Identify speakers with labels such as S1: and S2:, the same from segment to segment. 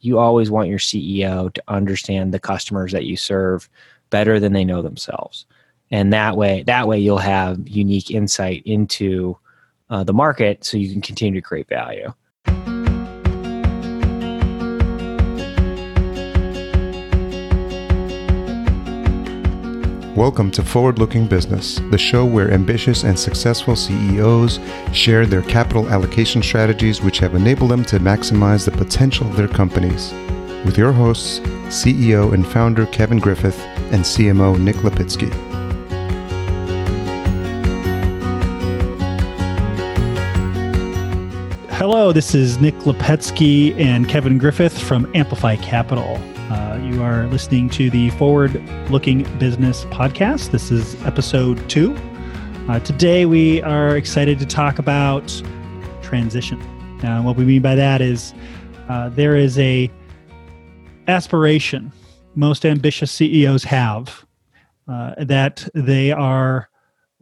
S1: you always want your CEO to understand the customers that you serve better than they know themselves. And that way, that way you'll have unique insight into uh, the market so you can continue to create value.
S2: Welcome to Forward Looking Business, the show where ambitious and successful CEOs share their capital allocation strategies which have enabled them to maximize the potential of their companies. With your hosts, CEO and founder Kevin Griffith and CMO Nick Lipitsky.
S3: Hello, this is Nick Lepetsky and Kevin Griffith from Amplify Capital. You are listening to the Forward Looking Business podcast. This is episode two. Uh, today, we are excited to talk about transition. Now, what we mean by that is uh, there is a aspiration most ambitious CEOs have uh, that they are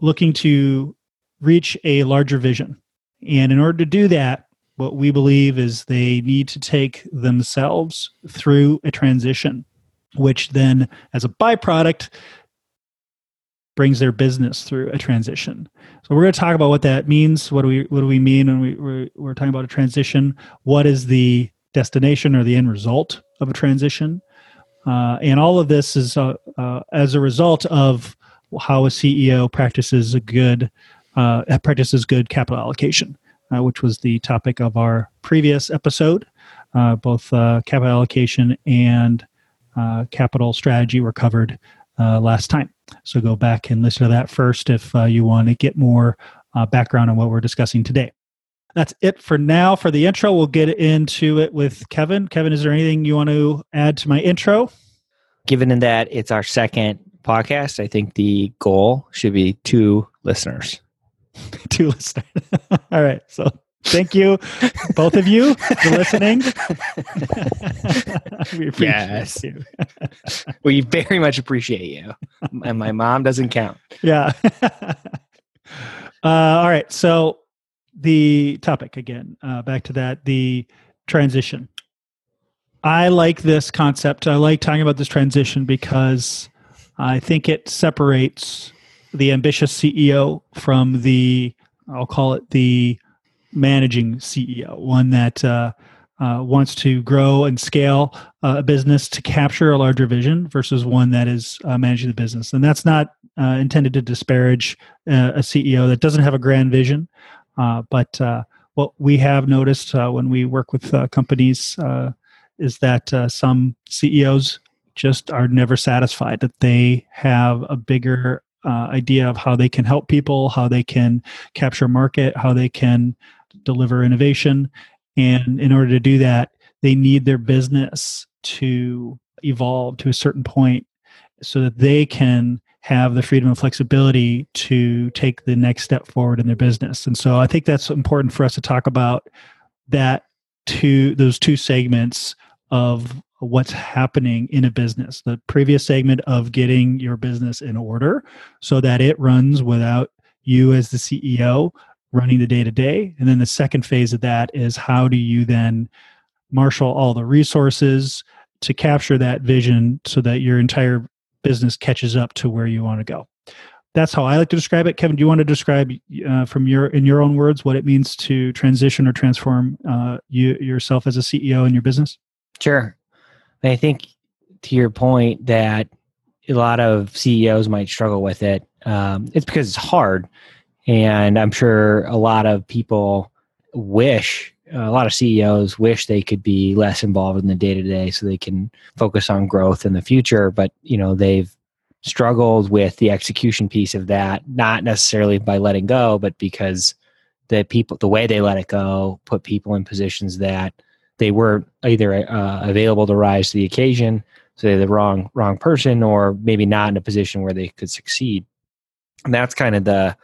S3: looking to reach a larger vision. And in order to do that, what we believe is they need to take themselves through a transition, which then, as a byproduct, brings their business through a transition. So we're going to talk about what that means. What do we what do we mean when we, we're, we're talking about a transition? What is the destination or the end result of a transition? Uh, and all of this is uh, uh, as a result of how a CEO practices a good uh, practices good capital allocation uh, which was the topic of our previous episode. Uh, both uh, capital allocation and uh, capital strategy were covered uh, last time. So go back and listen to that first if uh, you want to get more background on what we're discussing today. That's it for now for the intro. We'll get into it with Kevin. Kevin, is there anything you want to add to my intro?
S1: Given that it's our second podcast, I think the goal should be two listeners.
S3: two listeners. All right. So thank you, both of you, for listening.
S1: we appreciate yes. you. we very much appreciate you. And my mom doesn't count.
S3: Yeah. Uh, all right. So the topic again, uh, back to that, the transition. I like this concept. I like talking about this transition because I think it separates the ambitious CEO from the I'll call it the managing CEO, one that uh, uh, wants to grow and scale uh, a business to capture a larger vision versus one that is uh, managing the business. And that's not uh, intended to disparage a CEO that doesn't have a grand vision. but what we have noticed when we work with companies is that some CEOs just are never satisfied that they have a bigger uh, idea of how they can help people, how they can capture market, how they can deliver innovation. And in order to do that, they need their business to evolve to a certain point so that they can have the freedom and flexibility to take the next step forward in their business. And so I think that's important for us to talk about that two those two segments of what's happening in a business. The previous segment of getting your business in order so that it runs without you as the CEO running the day to day. And then the second phase of that is how do you then marshal all the resources to capture that vision so that your entire business catches up to where you want to go. That's how I like to describe it. Kevin, do you want to describe uh, from your in your own words what it means to transition or transform uh, you yourself as a CEO in your business?
S1: Sure. I think to your point that a lot of CEOs might struggle with it. Um, it's because it's hard, and I'm sure a lot of people wish a lot of CEOs wish they could be less involved in the day to day so they can focus on growth in the future. But you know they've struggled with the execution piece of that, not necessarily by letting go, but because the people the way they let it go put people in positions that they weren't either uh, available to rise to the occasion, so they're the wrong wrong person, or maybe not in a position where they could succeed. And that's kind of the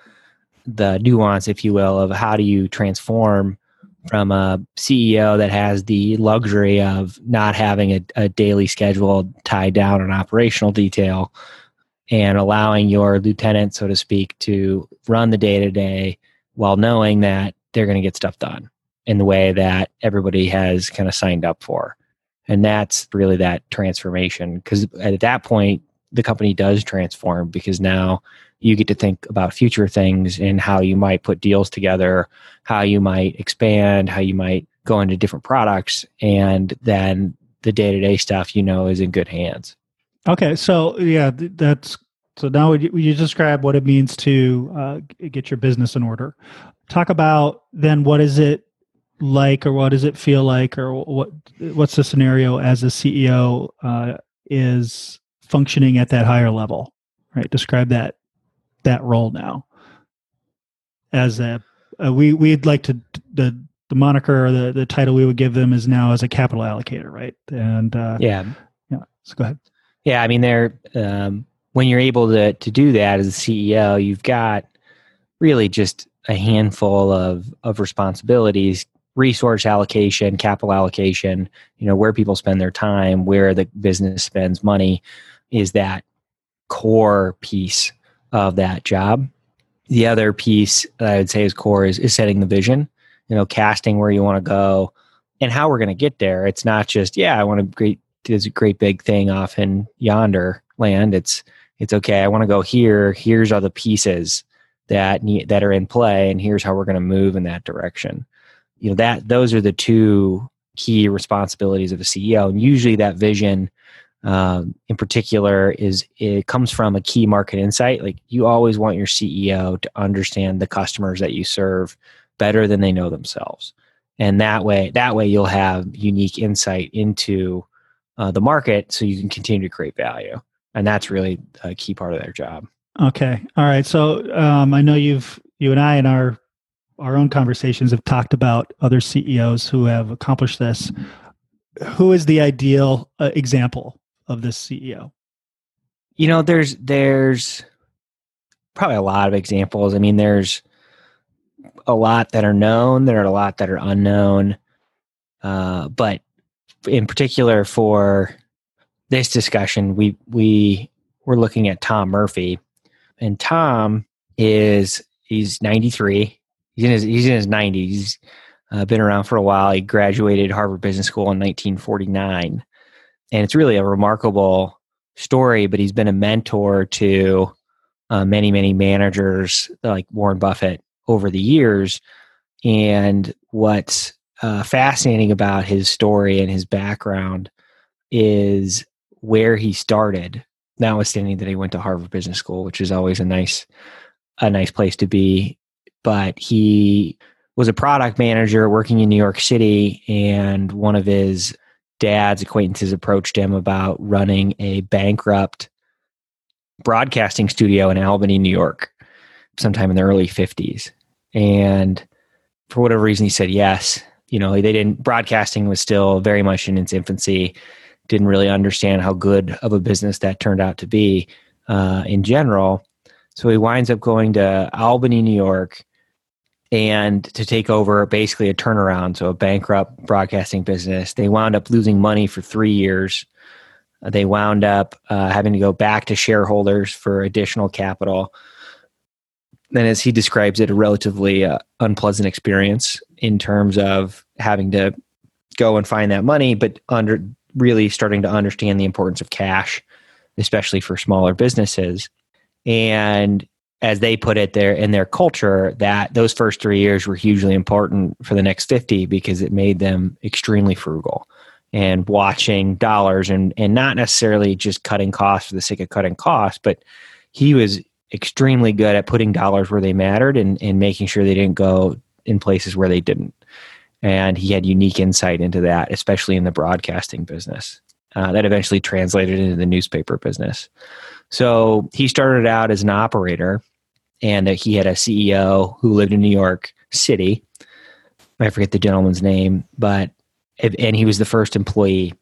S1: the nuance, if you will, of how do you transform from a CEO that has the luxury of not having a, a daily schedule tied down on operational detail and allowing your lieutenant, so to speak, to run the day to day while knowing that they're going to get stuff done in the way that everybody has kind of signed up for. And that's really that transformation. Because at that point, the company does transform because now you get to think about future things and how you might put deals together, how you might expand, how you might go into different products. And then the day to day stuff, you know, is in good hands.
S3: Okay. So, yeah, that's so now you describe what it means to uh, get your business in order. Talk about then what is it like, or what does it feel like, or what what's the scenario as a CEO uh, is functioning at that higher level, right? Describe that that role now as a uh, we we'd like to the the moniker or the the title we would give them is now as a capital allocator, right? And uh,
S1: yeah,
S3: yeah. So go ahead.
S1: Yeah, I mean, they're um, when you're able to to do that as a CEO, you've got really just a handful of of responsibilities resource allocation capital allocation you know where people spend their time where the business spends money is that core piece of that job the other piece that i would say is core is, is setting the vision you know casting where you want to go and how we're going to get there it's not just yeah i want to great there's a great big thing off in yonder land it's it's okay. I want to go here. Here's all the pieces that need, that are in play, and here's how we're going to move in that direction. You know that those are the two key responsibilities of a CEO, and usually that vision, um, in particular, is it comes from a key market insight. Like you always want your CEO to understand the customers that you serve better than they know themselves, and that way, that way you'll have unique insight into uh, the market, so you can continue to create value and that's really a key part of their job.
S3: Okay, all right. So um, I know you've you and I in our our own conversations have talked about other CEOs who have accomplished this. Who is the ideal uh, example of this CEO?
S1: You know, there's there's probably a lot of examples. I mean, there's a lot that are known. There are a lot that are unknown. Uh, but in particular, for this discussion, we we were looking at Tom Murphy, and Tom is he's 93. He's in his he's in his 90s. He's uh, been around for a while. He graduated Harvard Business School in 1949, and it's really a remarkable story. But he's been a mentor to uh, many many managers like Warren Buffett over the years. And what's uh, fascinating about his story and his background is where he started, notwithstanding that he went to Harvard Business School, which is always a nice a nice place to be. But he was a product manager working in New York City, and one of his dad's acquaintances approached him about running a bankrupt broadcasting studio in Albany, New York, sometime in the early 50s. And for whatever reason, he said yes. You know, they didn't, broadcasting was still very much in its infancy didn't really understand how good of a business that turned out to be uh, in general. So he winds up going to Albany, New York, and to take over basically a turnaround, so a bankrupt broadcasting business. They wound up losing money for three years. They wound up uh, having to go back to shareholders for additional capital. And as he describes it, a relatively uh, unpleasant experience in terms of having to go and find that money, but under really starting to understand the importance of cash, especially for smaller businesses. And as they put it there in their culture, that those first three years were hugely important for the next 50 because it made them extremely frugal and watching dollars and, and not necessarily just cutting costs for the sake of cutting costs, but he was extremely good at putting dollars where they mattered and, and making sure they didn't go in places where they didn't and he had unique insight into that, especially in the broadcasting business. Uh, that eventually translated into the newspaper business. So he started out as an operator, and he had a CEO who lived in New York City. I forget the gentleman's name, but and he was the first employee.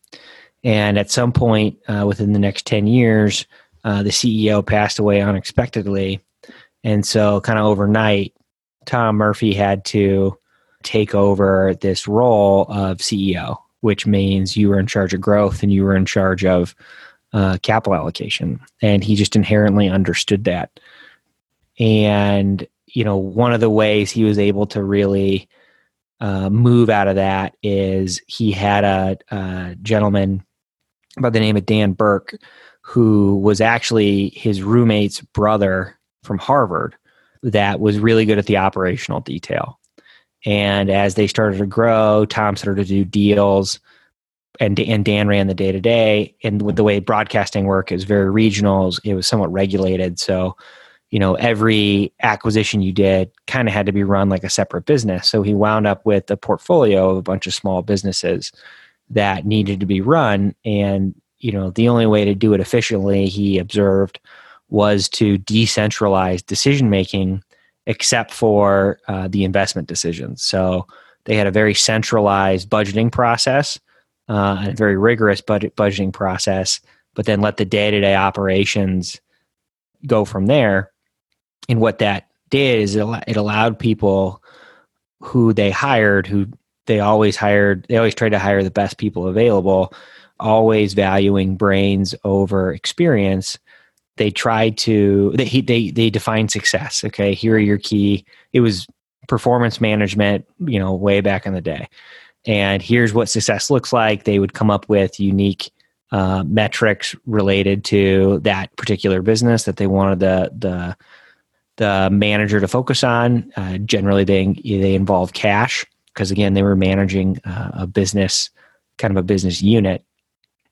S1: And at some point uh, within the next ten years, uh, the CEO passed away unexpectedly, and so kind of overnight, Tom Murphy had to take over this role of CEO, which means you were in charge of growth and you were in charge of uh, capital allocation. And he just inherently understood that. And, you know, one of the ways he was able to really uh, move out of that is he had a, a gentleman by the name of Dan Burke, who was actually his roommate's brother from Harvard, that was really good at the operational detail. And as they started to grow, Tom started to do deals, and and Dan ran the day to day. And with the way broadcasting work is very regional, it was somewhat regulated. So you know every acquisition you did kind of had to be run like a separate business. So he wound up with a portfolio of a bunch of small businesses that needed to be run. And you know the only way to do it efficiently he observed was to decentralize decision making except for uh, the investment decisions. So they had a very centralized budgeting process uh, and a very rigorous budget budgeting process but then let the day-to-day operations go from there and what that did is it allowed people who they hired, who they always hired, they always tried to hire the best people available, always valuing brains over experience. They tried to they they they defined success. Okay, here are your key. It was performance management, you know, way back in the day. And here's what success looks like. They would come up with unique uh, metrics related to that particular business that they wanted the the the manager to focus on. Uh, generally, they they involve cash because again, they were managing uh, a business, kind of a business unit.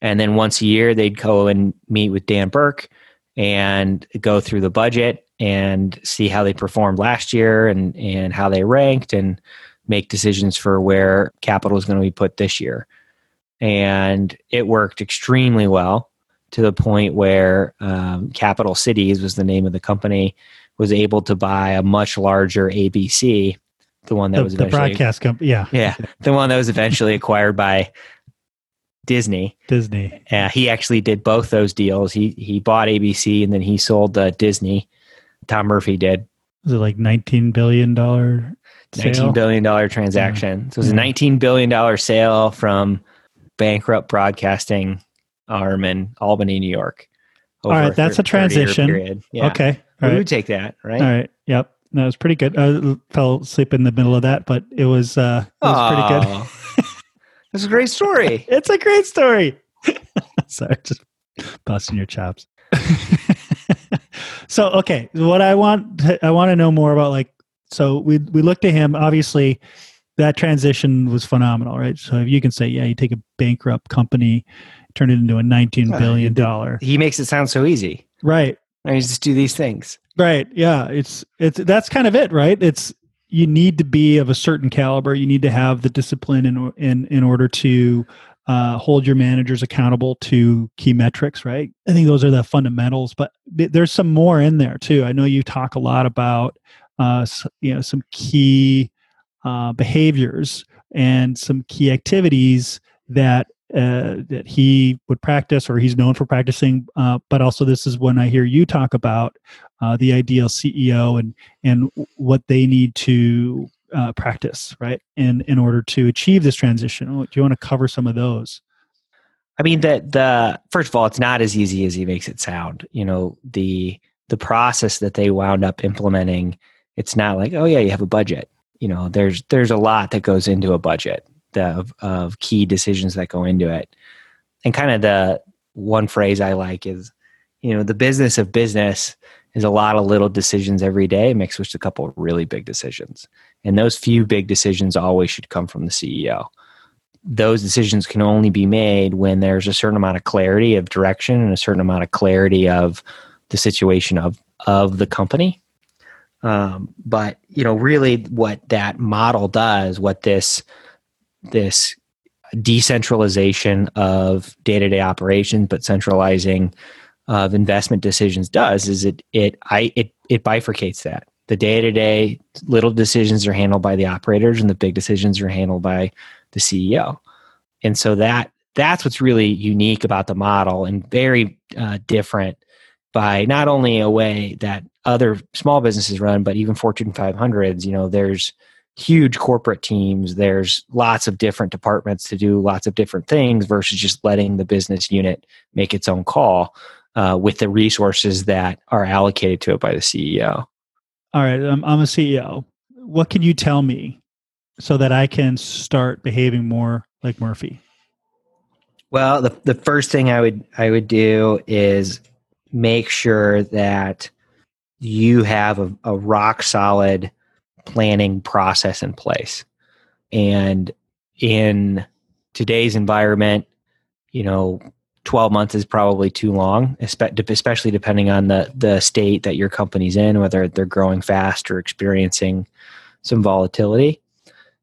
S1: And then once a year, they'd go and meet with Dan Burke and go through the budget and see how they performed last year and and how they ranked and make decisions for where capital is going to be put this year. And it worked extremely well to the point where um, Capital Cities was the name of the company was able to buy a much larger ABC, the one that
S3: the,
S1: was
S3: the broadcast company. Yeah,
S1: yeah, the one that was eventually acquired by Disney.
S3: Disney.
S1: Yeah, he actually did both those deals. He he bought ABC and then he sold uh, Disney. Tom Murphy did.
S3: Was it like nineteen billion dollar?
S1: Nineteen billion dollar transaction. Yeah. So it was yeah. a nineteen billion dollar sale from bankrupt broadcasting arm in Albany, New York.
S3: All right, that's a transition. Yeah. Okay,
S1: all we right. would take that, right?
S3: All right. Yep. That was pretty good. I fell asleep in the middle of that, but it was uh it was pretty good.
S1: It's a great story.
S3: it's a great story. Sorry, just busting your chops. so okay, what I want to, I want to know more about like so we we looked at him obviously that transition was phenomenal, right? So if you can say yeah, you take a bankrupt company, turn it into a 19 billion dollar.
S1: He makes it sound so easy.
S3: Right.
S1: I just do these things.
S3: Right. Yeah. It's it's that's kind of it, right? It's you need to be of a certain caliber. You need to have the discipline in in in order to uh, hold your managers accountable to key metrics, right? I think those are the fundamentals, but there's some more in there too. I know you talk a lot about uh, you know some key uh, behaviors and some key activities that uh, that he would practice or he's known for practicing. Uh, but also, this is when I hear you talk about uh, the ideal CEO and and what they need to uh, practice, right? In in order to achieve this transition. Do you want to cover some of those?
S1: I mean, the the first of all, it's not as easy as he makes it sound. You know, the the process that they wound up implementing. It's not like, oh yeah, you have a budget. You know, there's there's a lot that goes into a budget of, of key decisions that go into it. And kind of the one phrase I like is, you know, the business of business is a lot of little decisions every day mixed with a couple really big decisions. And those few big decisions always should come from the CEO. Those decisions can only be made when there's a certain amount of clarity of direction and a certain amount of clarity of the situation of of the company. Um, but you know, really, what that model does, what this this decentralization of day-to-day operations but centralizing of investment decisions does is it it i it it bifurcates that. The day-to-day little decisions are handled by the operators and the big decisions are handled by the ceo and so that that's what's really unique about the model and very uh, different by not only a way that other small businesses run but even fortune 500s you know there's huge corporate teams. There's lots of different departments to do lots of different things versus just letting the business unit make its own call uh, with the resources that are allocated to it by the ceo
S3: all right I'm, I'm a ceo what can you tell me so that I can start behaving more like Murphy?
S1: Well, the the first thing I would I would do is make sure that you have a, a rock solid planning process in place. And in today's environment, you know, 12 months is probably too long, especially depending on the, the state that your company's in, whether they're growing fast or experiencing some volatility.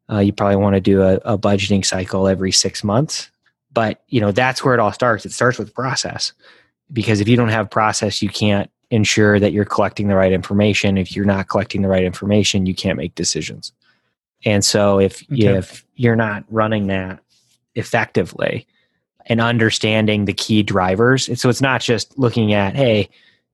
S1: Uh, you probably want to do a, a budgeting cycle every six months. But, you know, that's where it all starts. It starts with process. Because if you don't have process, you can't ensure that you're collecting the right information. If you're not collecting the right information, you can't make decisions. And so if okay. if you're not running that effectively and understanding the key drivers, so it's not just looking at, hey,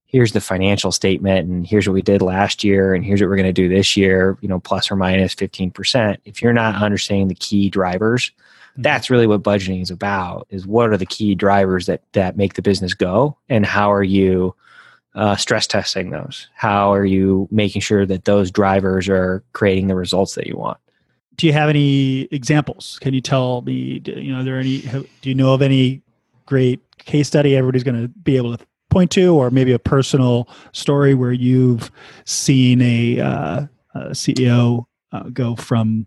S1: here's the financial statement and here's what we did last year and here's what we're going to do this year, you know, plus or minus 15%. If you're not understanding the key drivers, mm-hmm. that's really what budgeting is about is what are the key drivers that that make the business go and how are you uh, stress testing those? How are you making sure that those drivers are creating the results that you want?
S3: Do you have any examples? Can you tell me? You know, there any? Do you know of any great case study everybody's going to be able to point to, or maybe a personal story where you've seen a, uh, a CEO uh, go from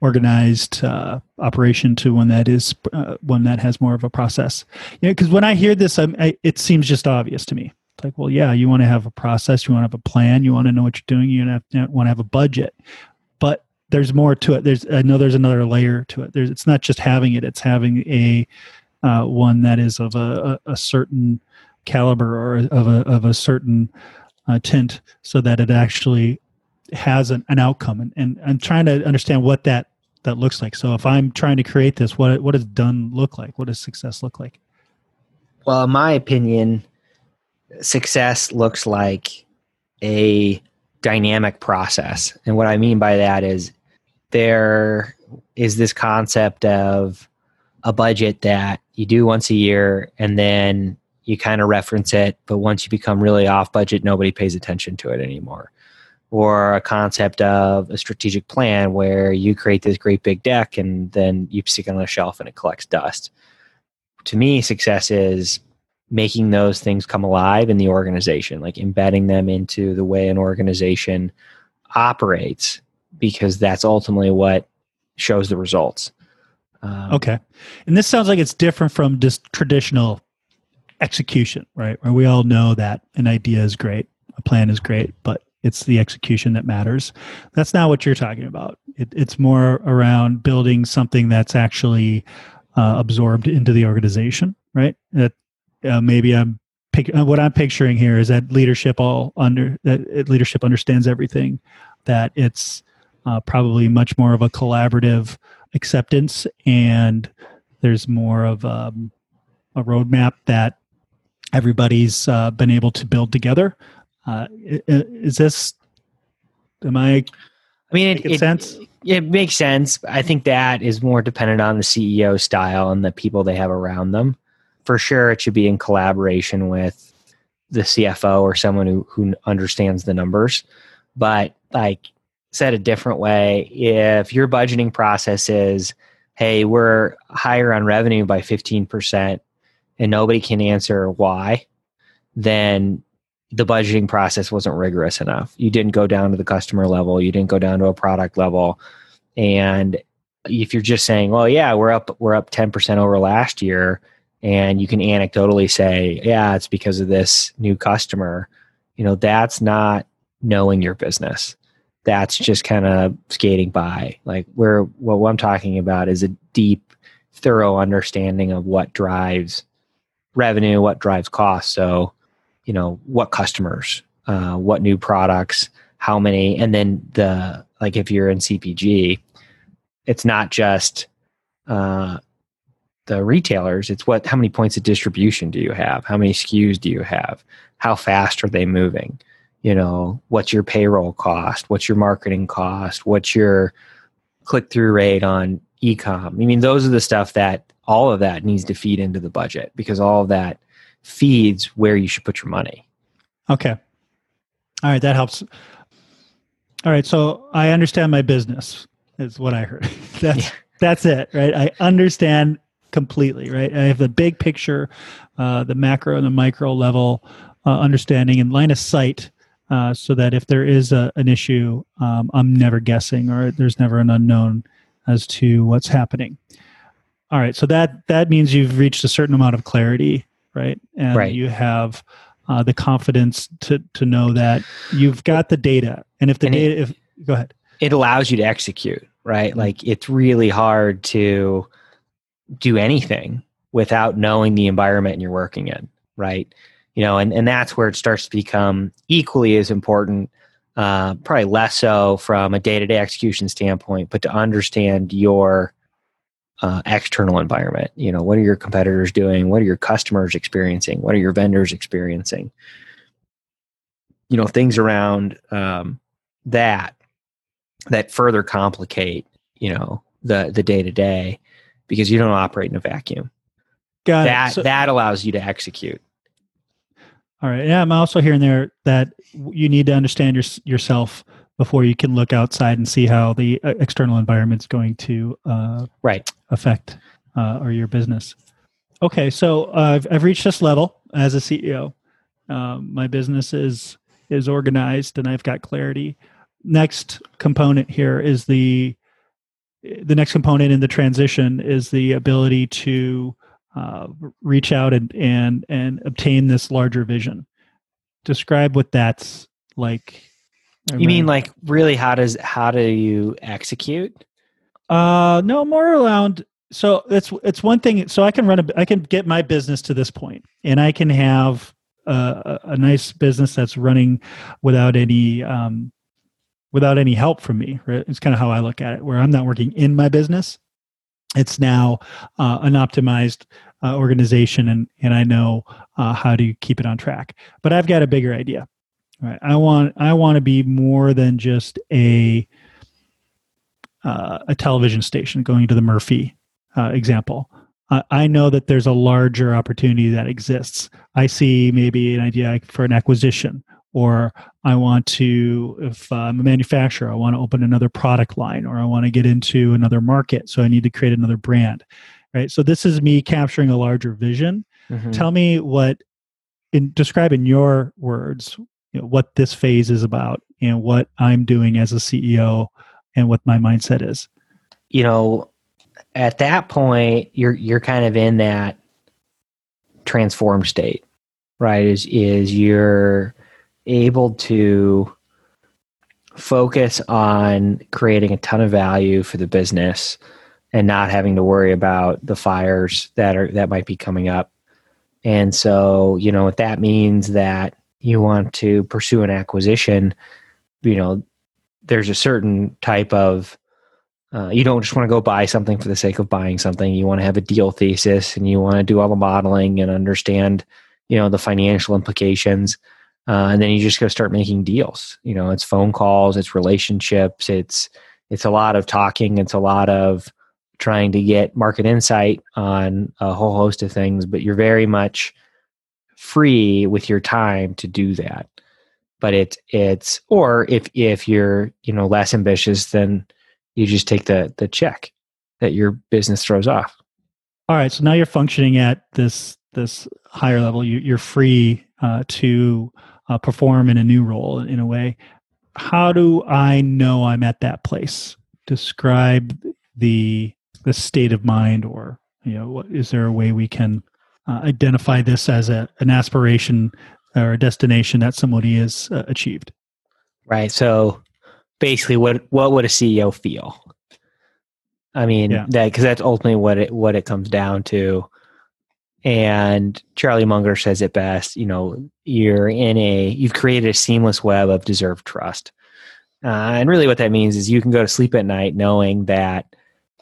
S3: organized uh, operation to one that is uh, one that has more of a process. Because when I hear this, I, it seems just obvious to me. It's like, well, yeah, you want to have a process, you want to have a plan, you want to know what you're doing, you want to have a budget, but there's more to it. There's I know there's another layer to it. There's it's not just having it; it's having a uh, one that is of a, a, a, certain caliber or of a of a certain uh, tint, so that it actually has an, an outcome. And, and I'm trying to understand what that that looks like. So if I'm trying to create this, what what does done look like? What does success look like?
S1: Well, in my opinion, success looks like a dynamic process. And what I mean by that is there is this concept of a budget that you do once a year and then you kind of reference it, but once you become really off budget, nobody pays attention to it anymore. Or a concept of a strategic plan where you create this great big deck and then you stick it on a shelf and it collects dust. To me, success is making those things come alive in the organization, like embedding them into the way an organization operates, because that's ultimately what shows the results.
S3: Um, okay. And this sounds like it's different from just traditional execution, right? Where we all know that an idea is great, a plan is great, but it's the execution that matters. That's not what you're talking about. It, it's more around building something that's actually uh, absorbed into the organization, right? That uh, maybe I'm pick, uh, what I'm picturing here is that leadership all under that leadership understands everything. That it's uh, probably much more of a collaborative acceptance, and there's more of um, a roadmap that everybody's uh, been able to build together. Uh, is this? Am I?
S1: I mean, it, it, sense. It makes sense. I think that is more dependent on the CEO style and the people they have around them for sure it should be in collaboration with the CFO or someone who, who understands the numbers. But like said a different way, if your budgeting process is, hey, we're higher on revenue by 15% and nobody can answer why, then the budgeting process wasn't rigorous enough. You didn't go down to the customer level, you didn't go down to a product level. And if you're just saying, well, yeah, we're up we're up 10% over last year, and you can anecdotally say, yeah, it's because of this new customer, you know, that's not knowing your business. That's just kind of skating by. Like where what I'm talking about is a deep, thorough understanding of what drives revenue, what drives costs. So, you know, what customers, uh, what new products, how many, and then the like if you're in CPG, it's not just uh, the retailers it's what how many points of distribution do you have? How many skus do you have? How fast are they moving? You know what's your payroll cost? What's your marketing cost? What's your click through rate on ecom? I mean those are the stuff that all of that needs to feed into the budget because all of that feeds where you should put your money.
S3: Okay. All right that helps. All right so i understand my business is what I heard. that's
S1: Yeah.
S3: that's it, right? I understand completely, right? I have the big picture, uh, the macro and the micro level uh, understanding and line of sight, uh, so that if there is a, an issue, um, I'm never guessing or there's never an unknown as to what's happening. All right, so that that means you've reached a certain amount of clarity, right? And
S1: Right.
S3: you have uh, the confidence to to know that you've got the data, and if the
S1: And it-
S3: data, if go ahead.
S1: it allows you to execute, right?
S3: Mm-hmm.
S1: Like it's really hard to do anything without knowing the environment you're working in, right? You know, and, and that's where it starts to become equally as important, uh, probably less so from a day to day execution standpoint, but to understand your uh, external environment. You know, what are your competitors doing? What are your customers experiencing? What are your vendors experiencing? You know, things around um, that that further complicate you know the the day to day because you don't operate in a vacuum
S3: Got
S1: that
S3: it. So-
S1: that allows you to execute
S3: All right. Yeah, I'm also hearing there that you need to understand your, yourself before you can look outside and see how the uh, external environment's going to uh,
S1: right
S3: affect uh, or your business. Okay, so uh, I've, I've reached this level as a CEO. Um, my business is is organized and I've got clarity. Next component here is the the next component in the transition is the ability to uh, reach out and and and obtain this larger vision. Describe what that's like.
S1: you mean like really how does how do you execute
S3: Uh, no, more around. So it's it's one thing. So I can run a, I can get my business to this point, and I can have a, a a nice business that's running without any um, without any help from me. Right? It's kind of how I look at it, where I'm not working in my business. It's now uh, an optimized uh, organization, and and I know uh, how to keep it on track. But I've got a bigger idea. Right? I want I want to be more than just a uh, a television station, going to the Murphy uh, example. I know that there's a larger opportunity that exists. I see maybe an idea for an acquisition, or I want to, if I'm a manufacturer, I want to open another product line, or I want to get into another market. So I need to create another brand, right? So this is me capturing a larger vision.
S1: Mhm.
S3: Tell me what, in describe in your words, you know, what this phase is about and what I'm doing as a CEO and what my mindset is.
S1: you know at that point you're you're kind of in that transformed state right is is you're able to focus on creating a ton of value for the business and not having to worry about the fires that are that might be coming up and so you know if that means that you want to pursue an acquisition you know there's a certain type of uh, you don't just want to go buy something for the sake of buying something. You want to have a deal thesis, and you want to do all the modeling and understand, you know, the financial implications. Uh, and then you just go start making deals. You know, it's phone calls, it's relationships, it's it's a lot of talking, it's a lot of trying to get market insight on a whole host of things. But you're very much free with your time to do that. But it's it's or if if you're you know less ambitious, then you just take the the check that your business throws off.
S3: All right, so now you're functioning at this this higher level. You, you're free uh, to uh, perform in a new role in a way. How do I know I'm at that place? Describe the the state of mind, or you know, what, is there a way we can uh, identify this as a an aspiration or a destination that somebody has uh, achieved?
S1: Right. So basically what what would a CEO feel? I mean,
S3: Yeah.
S1: that because that's ultimately what it what it comes down to. And Charlie Munger says it best, you know, you're in a you've created a seamless web of deserved trust. Uh, and really what that means is you can go to sleep at night knowing that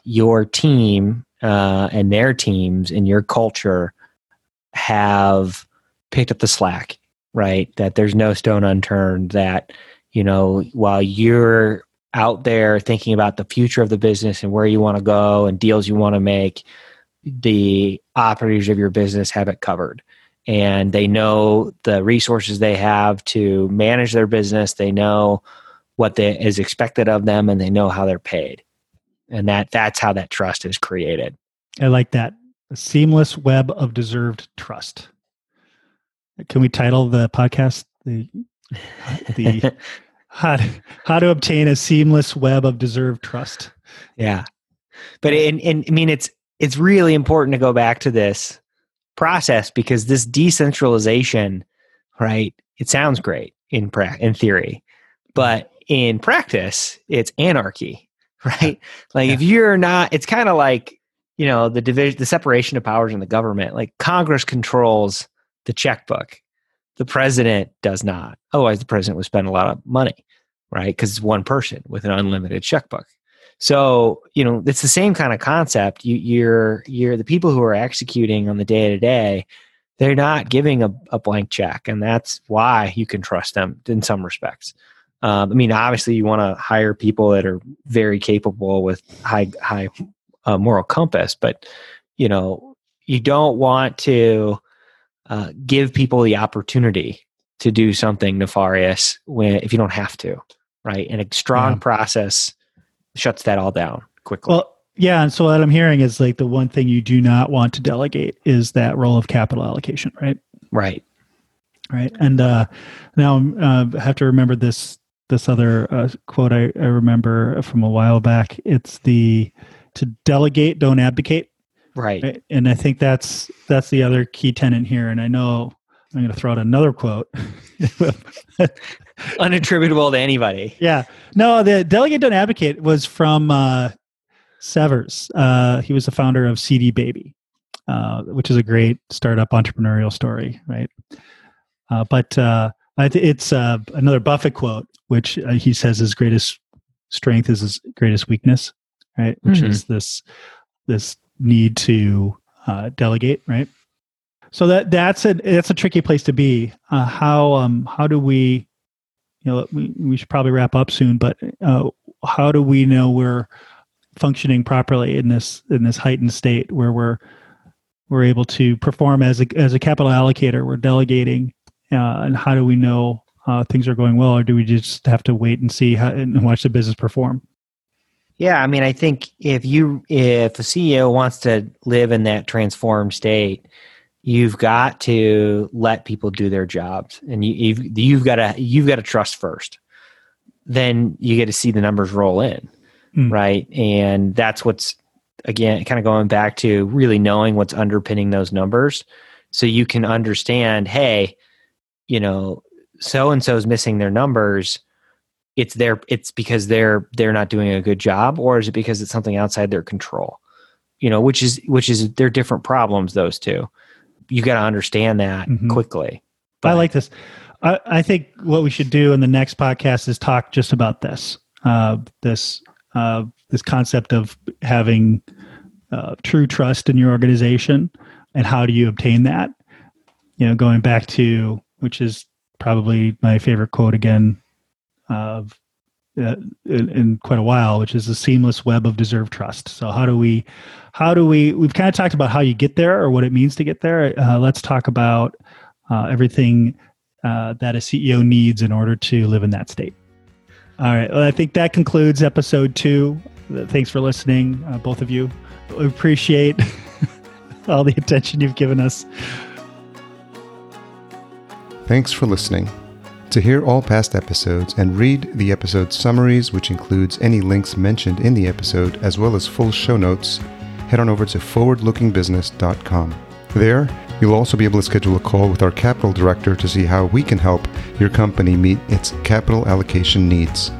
S1: your team uh, and their teams and your culture have picked up the slack, right? That there's no stone unturned, that, you know, while you're out there thinking about the future of the business and where you want to go and deals you want to make, the operators of your business have it covered. And they know the resources they have to manage their business. They know what they, is expected of them and they know how they're paid. and that that's how that trust is created.
S3: I like that. A seamless web of deserved trust. Can we title the podcast the the how to, how to obtain a seamless web of deserved trust?
S1: Yeah, but in, in I mean it's it's really important to go back to this process because this decentralization, right? It sounds great in pra- in theory, but in practice, it's anarchy, right? Like
S3: Yeah.
S1: if you're not, it's kind of like you know the division, the separation of powers in the government. Like Congress controls the checkbook, the president does not. Otherwise, the president would spend a lot of money, right? Because it's one person with an unlimited checkbook. So you know it's the same kind of concept. You, you're you're the people who are executing on the day to day. They're not giving a, a blank check, and that's why you can trust them in some respects. Um, I mean, obviously, you want to hire people that are very capable with high high uh, moral compass, but you know, you don't want to uh, give people the opportunity to do something nefarious when if you don't have to, right? And a strong
S3: Yeah.
S1: process shuts that all down quickly.
S3: Well, yeah, and so what I'm hearing is like the one thing you do not want to delegate is that role of capital allocation, right?
S1: right.
S3: Right. And uh, now uh, I have to remember this this other uh, quote I, I remember from a while back. It's the to delegate, don't abdicate.
S1: Right.
S3: Right? And I think that's that's the other key tenant here. And I know I'm going to throw out another quote.
S1: Unattributable to anybody.
S3: yeah, no, the delegate don't advocate was from uh, Sivers. Uh, he was the founder of CD Baby, uh, which is a great startup entrepreneurial story, right? Uh, but uh, it's uh, another Buffett quote, which uh, he says his greatest strength is his greatest weakness, right? Which
S1: Mhm.
S3: is this this need to uh, delegate, right? So that that's a that's a tricky place to be. Uh, how um how do we, you know, we we should probably wrap up soon, but uh, how do we know we're functioning properly in this in this heightened state where we're we're able to perform as a as a capital allocator? We're delegating, uh, and how do we know uh, things are going well, or do we just have to wait and see how and watch the business perform?
S1: Yeah, I mean, I think if you if a CEO wants to live in that transformed state, you've got to let people do their jobs, and you, you've you've got to you've got to trust first. Then you get to see the numbers roll in,
S3: Mm.
S1: right? And that's what's again kind of going back to really knowing what's underpinning those numbers, so you can understand. Hey, you know, so and so is missing their numbers it's their it's because they're they're not doing a good job or is it because it's something outside their control you know which is which is they're different problems those two you got to understand that
S3: Mhm.
S1: quickly
S3: I like this. I, I think what we should do in the next podcast is talk just about this. Uh, this uh, this concept of having uh, true trust in your organization and how do you obtain that? You know, going back to which is probably my favorite quote again of uh, in, in quite a while, which is a seamless web of deserved trust. So how do we, how do we? We've kind of talked about how you get there or what it means to get there. Uh, let's talk about uh, everything uh, that a CEO needs in order to live in that state. All right. Well, I think that concludes episode two. Uh, Thanks for listening, both of you. We appreciate all the attention you've given us.
S2: Thanks for listening. To hear all past episodes and read the episode summaries, which includes any links mentioned in the episode, as well as full show notes, head on over to forwardlookingbusiness.com. There, you'll also be able to schedule a call with our capital director to see how we can help your company meet its capital allocation needs.